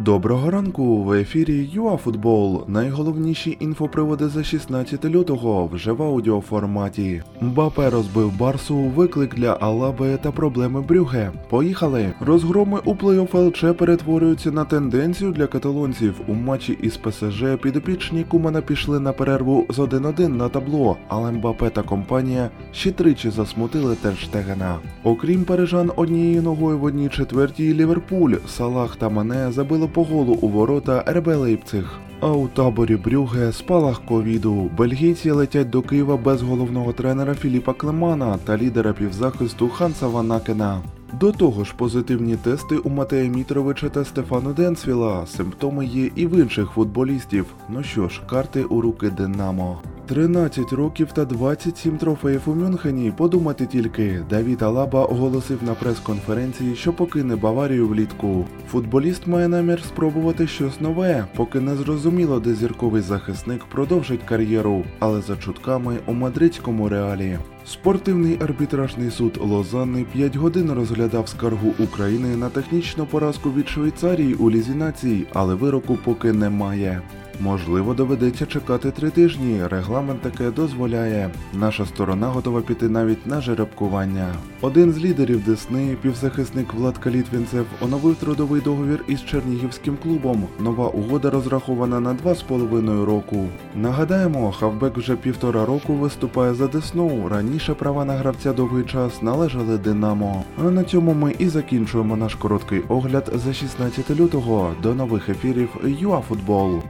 Доброго ранку в ефірі ЮАФутбол. Найголовніші інфоприводи за 16 лютого вже в аудіоформаті. Мбапе розбив Барсу, виклик для Алаби та проблеми Брюге. Поїхали. Розгроми у плей-офф ЛЧ перетворюються на тенденцію для каталонців. У матчі із ПСЖ підопічні Кумана пішли на перерву з 1-1 на табло, але Мбапе та компанія ще тричі засмутили Терштегена. Окрім парижан однією ногою в одній четвертій Ліверпуль, Салах та Мане забили по голу у ворота РБ Лейпциг. А у таборі Брюге спалах ковіду. Бельгійці летять до Києва без головного тренера Філіпа Клемана та лідера півзахисту Ханса Ванакена. До того ж, позитивні тести у Матея Мітровича та Стефану Денсвіла. Симптоми є і в інших футболістів. Ну що ж, карти у руки Динамо. 13 років та 27 трофеїв у Мюнхені. Подумати тільки. Давід Алаба оголосив на прес-конференції, що покине Баварію влітку. Футболіст має намір спробувати щось нове, поки не зрозуміло, де зірковий захисник продовжить кар'єру, але за чутками у мадридському реалі. Спортивний арбітражний суд Лозанни 5 годин розглядав скаргу України на технічну поразку від Швейцарії у лізі націй, але вироку поки немає. Можливо, доведеться чекати три тижні. Регламент таке дозволяє. Наша сторона готова піти навіть на жеребкування. Один з лідерів Десни, півзахисник Влад Калітвінцев, оновив трудовий договір із Чернігівським клубом. Нова угода розрахована на 2,5 року. Нагадаємо, хавбек вже півтора року виступає за Десну. Раніше права на гравця довгий час належали Динамо. А на цьому ми і закінчуємо наш короткий огляд за 16 лютого. До нових ефірів ЮАФутбол.